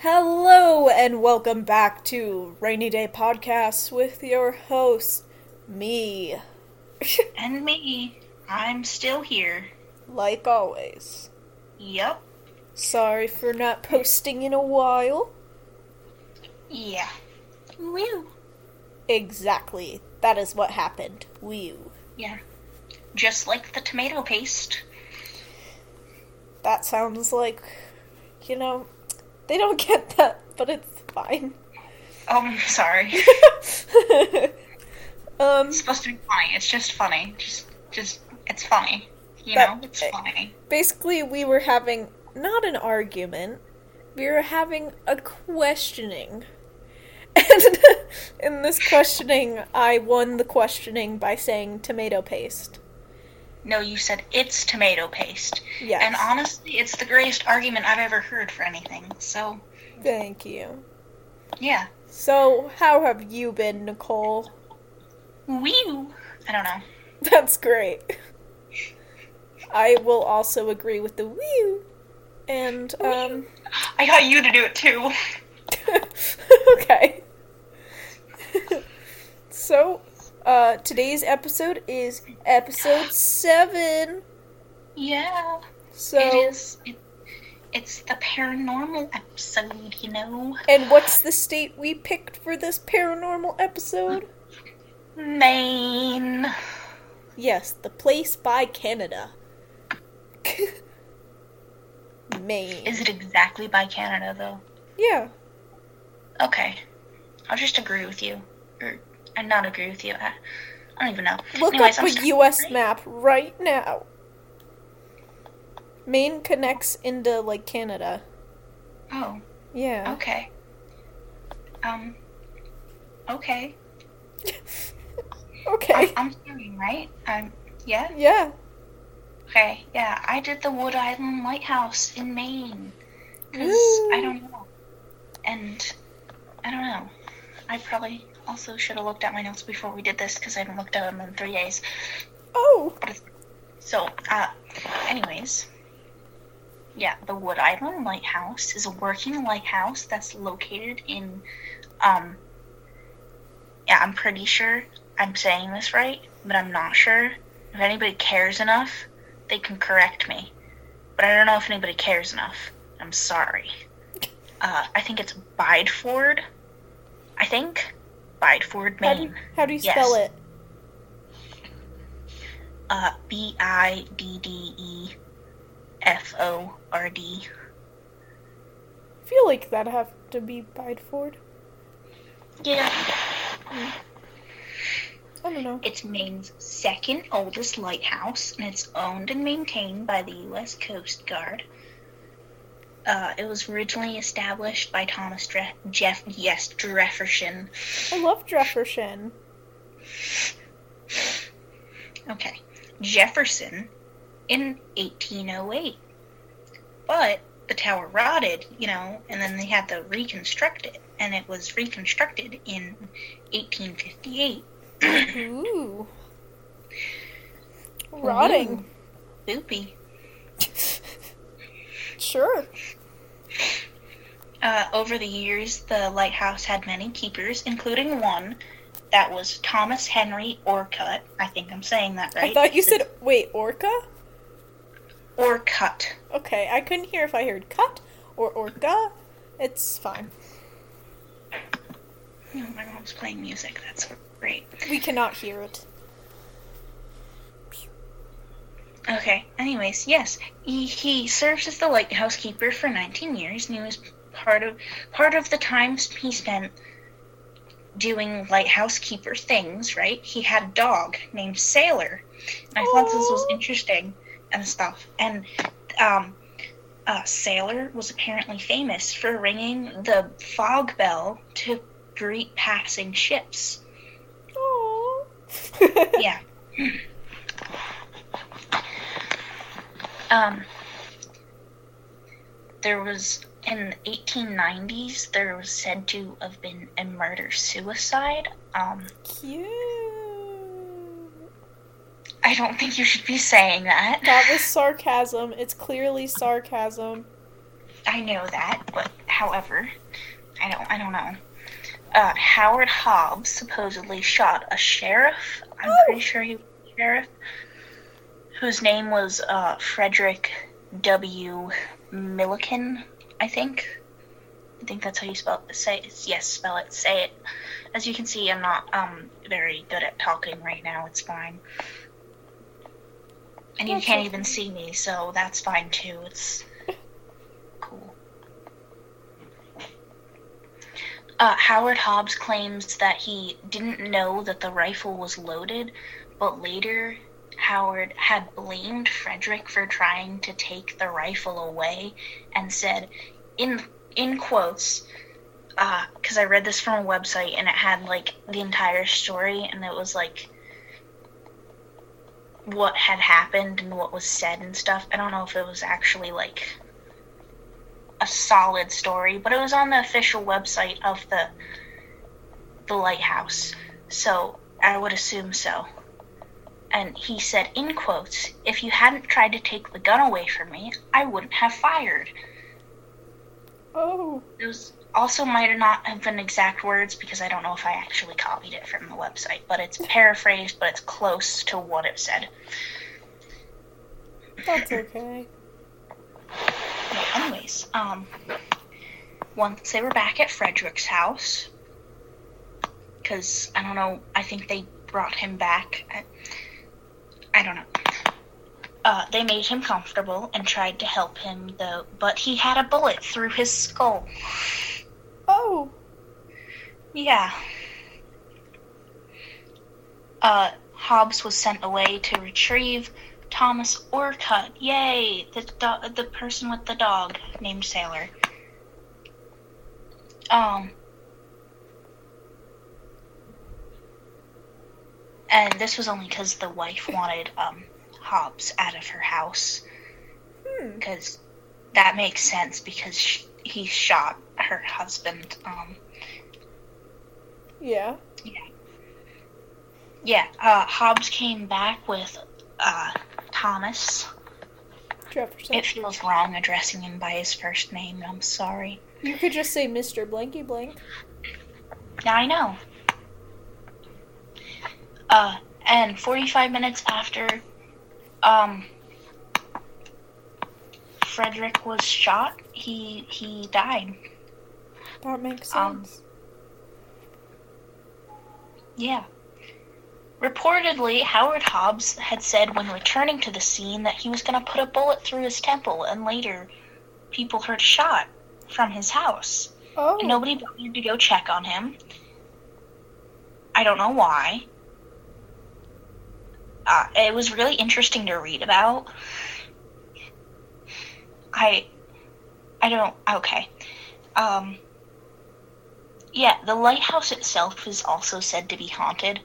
Hello and welcome back to Rainy Day Podcasts with your host, me. And me. I'm still here. like always. Yep. Sorry for not posting in a while. Yeah. Woo. Exactly. That is what happened. Whew. Yeah. Just like the tomato paste. That sounds like, you know, they don't get that, but it's fine. Oh, I'm sorry. um, It's supposed to be funny. It's just funny. Just, just, it's funny. You know, it's funny. basically, we were having not an argument, we were having a questioning. And in this questioning, I won the questioning by saying tomato paste. No, you said it's tomato paste. Yes. And honestly, it's the greatest argument I've ever heard for anything. So, Thank you. yeah. So, how have you been, Nicole? Woo. I don't know. That's great. I will also agree with the woo. And, um, I got you to do it too. okay. so, uh, today's episode is episode 7. Yeah. So, It is. It, it's the paranormal episode, you know. and what's the state we picked for this paranormal episode? Maine. Yes, the place by Canada. Maine. Is it exactly by Canada, though? yeah. Okay. I'll just agree with you. Or, and not agree with you. I, I don't even know. Look Anyways, up I'm a. US map right now. Maine connects into like Canada. Oh, Yeah. okay. Um, okay. Okay. I'm, hearing right. I'm right? Um, yeah? Yeah. Okay, yeah. I did the Wood Island Lighthouse in Maine. Because Woo. I don't know. And I don't know. I probably also should have looked at my notes before we did this because I haven't looked at them in three days. Oh. So, uh, anyways, yeah, the Wood Island Lighthouse is a working lighthouse that's located in, um, yeah, I'm pretty sure I'm saying this right, but I'm not sure. If anybody cares enough, they can correct me. But I don't know if anybody cares enough. I'm sorry. Uh, I think it's Biddeford. I think Biddeford, How do, Maine. how do you Yes. spell it? Uh, B I D D E F O R D. I feel like that'd have to be Biddeford. Yeah. I don't know. It's Maine's second oldest lighthouse, and it's owned and maintained by the U.S. Coast Guard. Uh, it was originally established by Thomas Dre- Jeff yes Jefferson. I love Jefferson. Okay, Jefferson in 1808. But the tower rotted, you know, and then they had to reconstruct it, and it was reconstructed in 1858. Ooh. Rotting. Boopy. Sure. Uh, over the years, the lighthouse had many keepers, including one that was Thomas Henry Orcutt. I think I'm saying that right. I thought you said wait, orca? Orcutt. Okay, I couldn't hear if I heard cut or orca. It's fine. Oh, my mom's playing music. That's great. We cannot hear it. Okay. Anyways, yes, he, he serves as the lighthouse keeper for 19 years, and he was part of part of the time he spent doing lighthouse keeper things. Right? He had a dog named Sailor, and I thought this was interesting and stuff. And um, uh, Sailor was apparently famous for ringing the fog bell to greet passing ships. Aww. yeah. Um, there was in the 1890s. There was said to have been a murder suicide. Um, Cute. I don't think you should be saying that. That was sarcasm. It's clearly sarcasm. I know that, but however, I don't I don't know. Uh, Howard Hobbs supposedly shot a sheriff. I'm Oh. pretty sure he was a sheriff, whose name was uh, Frederick W. Milliken. I think. I think that's how you spell say it. Yes, spell it. Say it. As you can see, I'm not um very good at talking right now. It's fine. And you That's can't okay. even see me, so that's fine too. It's cool. Uh, Howard Hobbs claims that he didn't know that the rifle was loaded, but later Howard had blamed Frederick for trying to take the rifle away and said, in in quotes, uh, because I read this from a website and it had like the entire story and it was like what had happened and what was said and stuff. I don't know if it was actually like a solid story, but it was on the official website of the the lighthouse. So I would assume so. And he said in quotes, if you hadn't tried to take the gun away from me, I wouldn't have fired. Oh. Those also might not have been exact words because I don't know if I actually copied it from the website, but it's paraphrased, but it's close to what it said. That's okay. Yeah, anyways, um, once they were back at Frederick's house, because I don't know, I think they brought him back. I, I don't know. Uh, they made him comfortable and tried to help him, though, but he had a bullet through his skull. Oh. Yeah. Uh, Hobbs was sent away to retrieve Thomas Orcutt. Yay! The do- the person with the dog named Sailor. Um. And this was only because the wife wanted um, Hobbs out of her house. Hmm. Because that makes sense because sh- he shot her husband. Um, Yeah. Yeah, uh, Hobbs came back with uh, Thomas. Jefferson. It feels wrong addressing him by his first name. I'm sorry. You could just say Mr. Blanky Blank. Now I know. Uh, and 45 minutes after, um, Frederick was shot, he he died. That makes Um, sense. Yeah. Reportedly, Howard Hobbs had said when returning to the scene that he was going to put a bullet through his temple, and later, people heard a shot from his house. oh. And nobody bothered to go check on him. I don't know why. Uh, it was really interesting to read about. I, I don't. Okay. Um. Yeah, the lighthouse itself is also said to be haunted.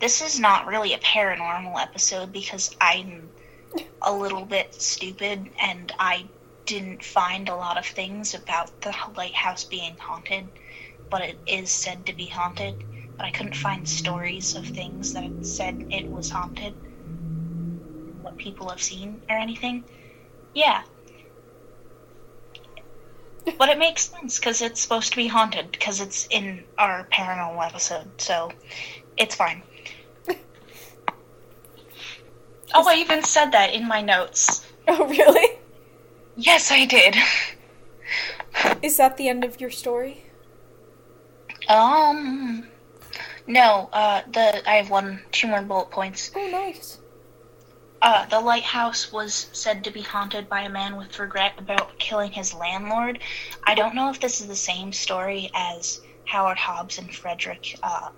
This is not really a paranormal episode because I'm a little bit stupid and I didn't find a lot of things about the lighthouse being haunted, but it is said to be haunted. But I couldn't find stories of things that said it was haunted, what people have seen or anything. Yeah. But it makes sense because it's supposed to be haunted because it's in our paranormal episode, so it's fine. Oh, I even said that in my notes. Oh, really? Yes, I did. Is that the end of your story? Um, no. Uh, the I have one, two more bullet points. Oh, nice. Uh, the lighthouse was said to be haunted by a man with regret about killing his landlord. I don't know if this is the same story as Howard Hobbs and Frederick. Uh,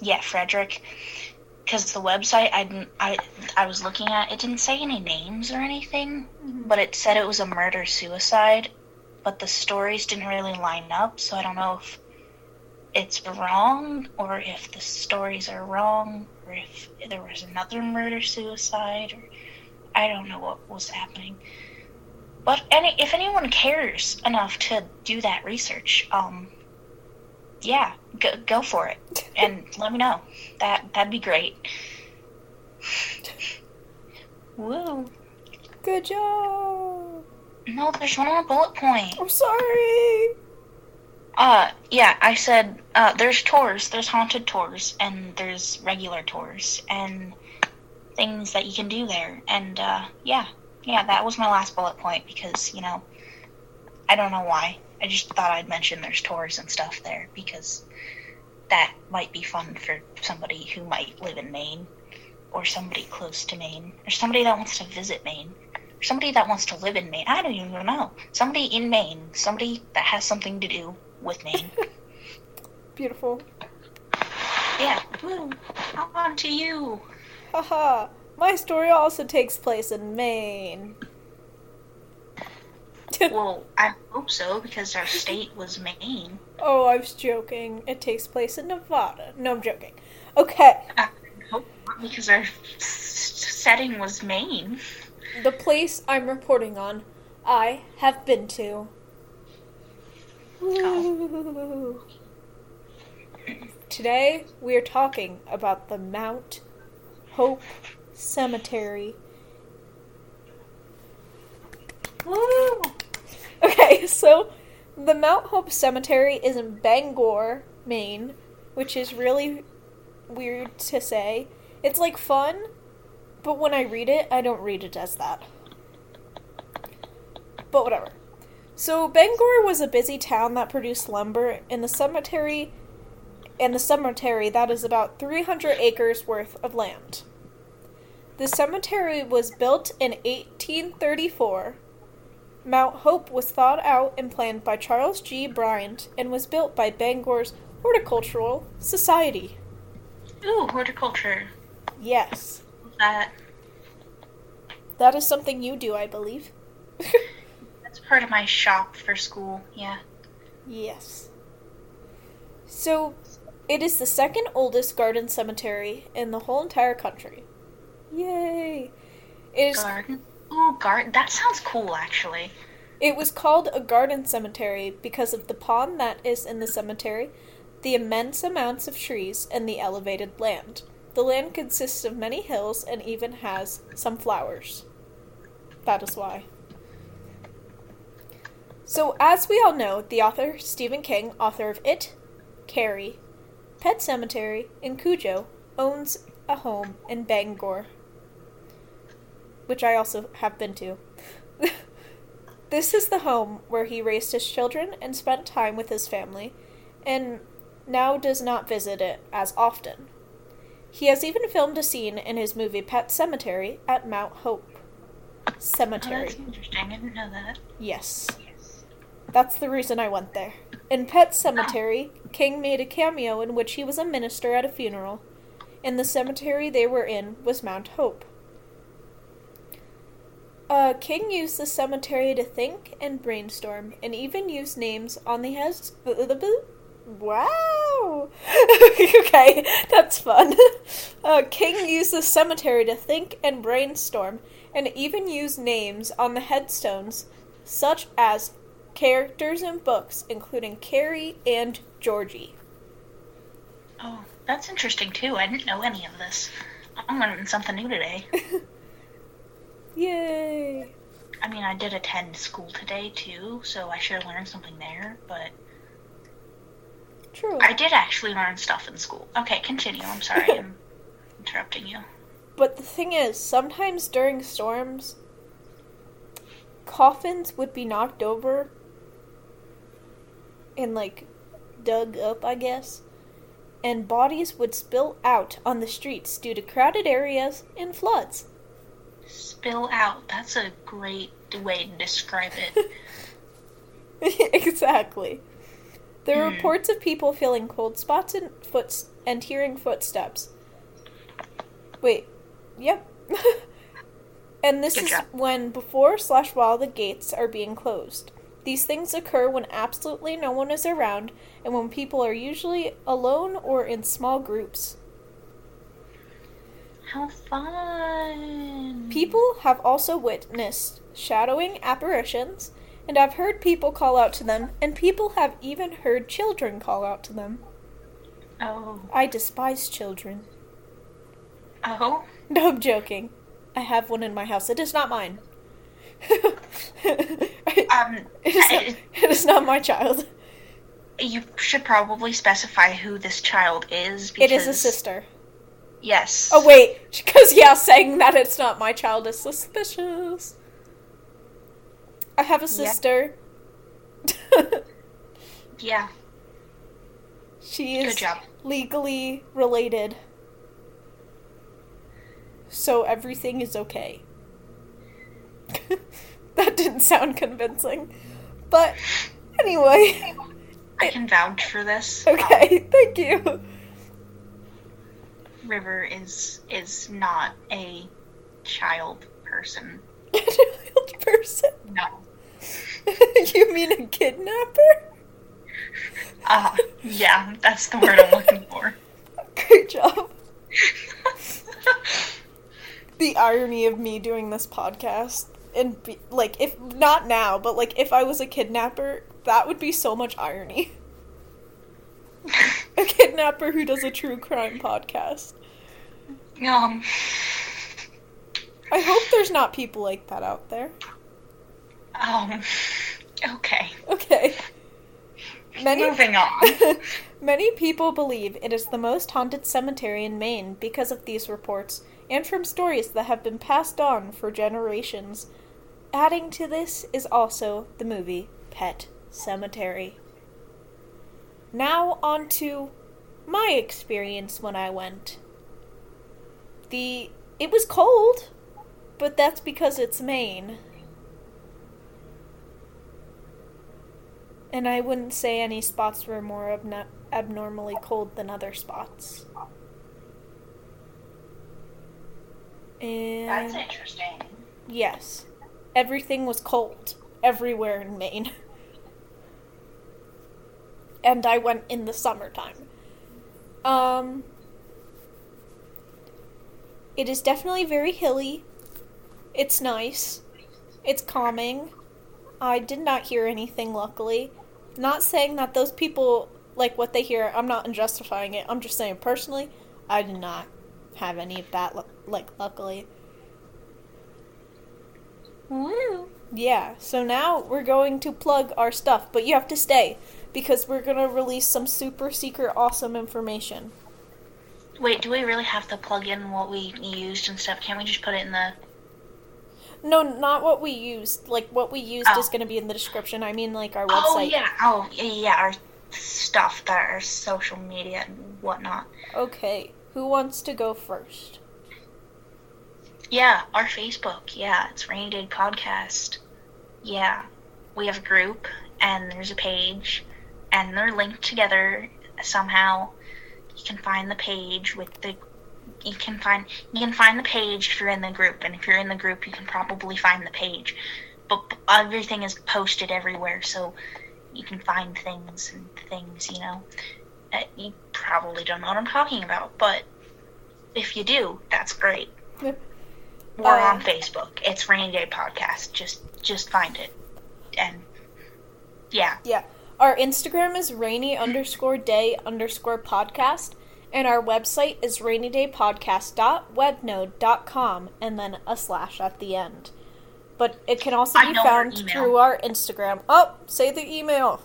yeah, Frederick. Because the website I didn't, I I was looking at, it didn't say any names or anything, Mhm. but it said it was a murder suicide. But the stories didn't really line up, so I don't know if it's wrong or if the stories are wrong or if there was another murder suicide or I don't know what was happening. But any if anyone cares enough to do that research, um yeah, go, go for it and let me know. That that'd be great. Woo. Good job. No, there's one more bullet point. I'm sorry. Uh, yeah, I said uh, there's tours, there's haunted tours, and there's regular tours, and things that you can do there. And uh, yeah, yeah, that was my last bullet point because you know, I don't know why. I just thought I'd mention there's tours and stuff there because that might be fun for somebody who might live in Maine, or somebody close to Maine, or somebody that wants to visit Maine. or Somebody that wants to live in Maine. I don't even know. Somebody in Maine. Somebody that has something to do with Maine. Beautiful. Yeah. Woo. On to you. Haha. My story also takes place in Maine. Well, I hope so because our state was Maine. oh, I was joking. It takes place in Nevada. No, I'm joking. Okay. I hope not because our s- setting was Maine. The place I'm reporting on, I have been to. Today, we are talking about the Mount Hope Cemetery. Woo! Okay, so the Mount Hope Cemetery is in Bangor, Maine, which is really weird to say. It's like fun, but when I read it, I don't read it as that. But whatever. So Bangor was a busy town that produced lumber, and the cemetery and the cemetery that is about 300 acres worth of land. The cemetery was built in 1834 Mount Hope was thought out and planned by Charles G. Bryant and was built by Bangor's Horticultural Society. Ooh, horticulture. Yes, That that is something you do, I believe. part of my shop for school. Yeah. yes. So, it is the second oldest garden cemetery in the whole entire country. Yay! It is Garden. Ooh, garden. That sounds cool, actually. It was called a garden cemetery because of the pond that is in the cemetery, the immense amounts of trees, and the elevated land. The land consists of many hills and even has some flowers. That is why. So, as we all know, the author Stephen King, author of It, Carrie, Pet Sematary, and Cujo, owns a home in Bangor, which I also have been to. This is the home where he raised his children and spent time with his family, and now does not visit it as often. He has even filmed a scene in his movie Pet Sematary at Mount Hope Oh, Cemetery. that's interesting. I didn't know that. Yes. That's the reason I went there. In Pet Sematary, King made a cameo in which he was a minister at a funeral, and the cemetery they were in was Mount Hope. Uh, King used the cemetery to think and brainstorm, and even used names on the heads. Wow! okay, that's fun. Uh, King used the cemetery to think and brainstorm, and even used names on the headstones, such as characters in books, including Carrie and Georgie. Oh, that's interesting too. I didn't know any of this. I'm learning something new today. Yay! I mean, I did attend school today too, so I should have learned something there, but True. I did actually learn stuff in school. Okay, continue. I'm sorry. I'm interrupting you. But the thing is, sometimes during storms, coffins would be knocked over and, like, dug up, I guess, and bodies would spill out on the streets due to crowded areas and floods. Spill out. That's a great way to describe it. exactly. There are Hmm. reports of people feeling cold spots and foot and hearing footsteps. Wait, yep. and this Good is job. when before slash while the gates are being closed. These things occur when absolutely no one is around and when people are usually alone or in small groups. How fun! People have also witnessed shadowing apparitions and I've heard people call out to them, and people have even heard children call out to them. Oh. I despise children. Oh? No, I'm joking. I have one in my house. It is not mine. Um, it, is not, I- it is not my child. you should probably specify who this child is. It Because, is a sister. Yes. Oh wait, because yeah, saying that it's not my child is suspicious. I have a sister. Yeah. she is Good job. legally related. So everything is okay. that didn't sound convincing. But anyway, I can vouch for this. Um, okay, thank you. River is is not a child person. A Child person. No. you mean a kidnapper? Uh, yeah, that's the word I'm looking for. Great job. The irony of me doing this podcast and be, like if not now, but like if I was a kidnapper, that would be so much irony. A kidnapper who does a true crime podcast. um, I hope there's not people like that out there. um, okay. Okay. Many Moving on. Many people believe it is the most haunted cemetery in Maine because of these reports and from stories that have been passed on for generations. Adding to this is also the movie Pet Sematary. Now on to my experience when I went. The it was cold, but that's because it's Maine. And I wouldn't say any spots were more abno- abnormally cold than other spots. And That's interesting. yes, everything was cold everywhere in Maine. And I went in the summertime. Um It is definitely very hilly. It's nice. It's calming. I did not hear anything luckily. Not saying that those people like what they hear. I'm not justifying it. I'm just saying personally, I did not have any of that lu- like luckily. Woo. Yeah, so now we're going to plug our stuff, but you have to stay because we're going to release some super secret awesome information. Wait, do we really have to plug in what we used and stuff? Can't we just put it in the? No, not what we used. Like what we used Oh. is going to be in the description. I mean like our website. Oh website. yeah. Oh yeah. Our stuff, our social media and whatnot. Okay, who wants to go first? Yeah, our Facebook. Yeah, it's Rainy Day Podcast. Yeah, we have a group and there's a page, and they're linked together somehow. You can find the page with the. You can find you can find the page if you're in the group, and if you're in the group, you can probably find the page. But everything is posted everywhere, so you can find things and things. You know, Uh, you probably don't know what I'm talking about, but if you do, that's great. We're on Facebook. It's Rainy Day Podcast. Just just find it. And yeah. Yeah. Our Instagram is rainy underscore day underscore podcast, and our website is rainydaypodcast.webnode.com, and then a slash at the end. But it can also be know our found through our Instagram. Oh, say the email.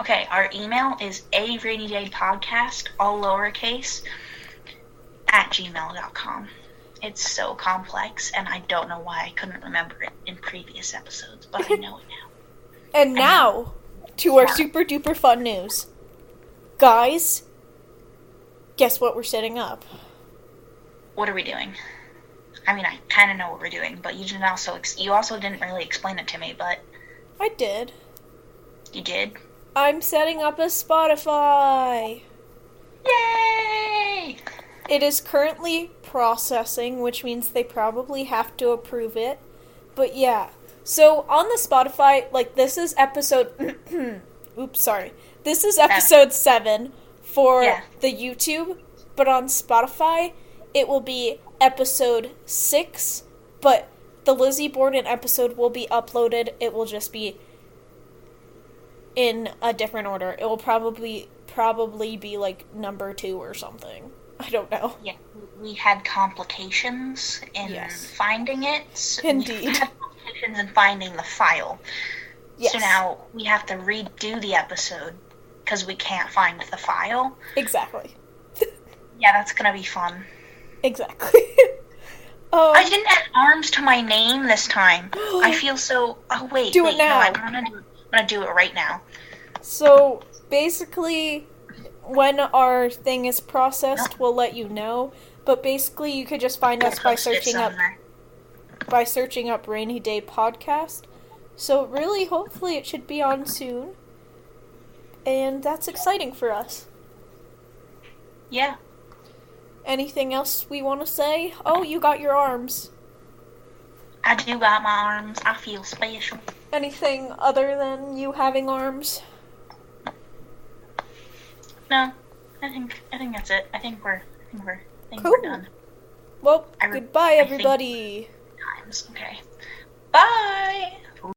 Okay, our email is a rainy day podcast, all lowercase, at gmail.com. It's so complex, and I don't know why I couldn't remember it in previous episodes, but I know it now. And now to our Smart. super duper fun news. Guys, guess what we're setting up? What are we doing? I mean, I kind of know what we're doing, but you didn't also ex- you also didn't really explain it to me, but I did. you did. I'm setting up a Spotify. Yay! It is currently processing, which means they probably have to approve it. But yeah. So on the Spotify, like this is episode Oops, sorry. This is episode 7 for Yeah. the YouTube, but on Spotify it will be episode 6, but the Lizzie Borden episode will be uploaded. It will just be in a different order. It will probably probably be like number 2 or something. I don't know. Yeah, we had complications in Yes. finding it. so- Indeed. We had complications and finding the file. Yes. So now we have to redo the episode because we can't find the file. Exactly. Yeah, that's gonna be fun. Exactly. um, I didn't add arms to my name this time. I feel so. Oh wait, Do it wait, no, now. I wanna do. I'm gonna do it right now. So basically, when our thing is processed, we'll let you know. But basically, you could just find us by searching up by searching up Rainy Day Podcast. So really, hopefully, it should be on soon, and that's exciting for us. Yeah. Anything else we want to say? Oh, you got your arms. I do got my arms. I feel special. Anything other than you having arms? No, I think I think that's it. I think we're I think we're I think Cool. we're done. Well, re- goodbye, everybody. Times. Okay. Bye.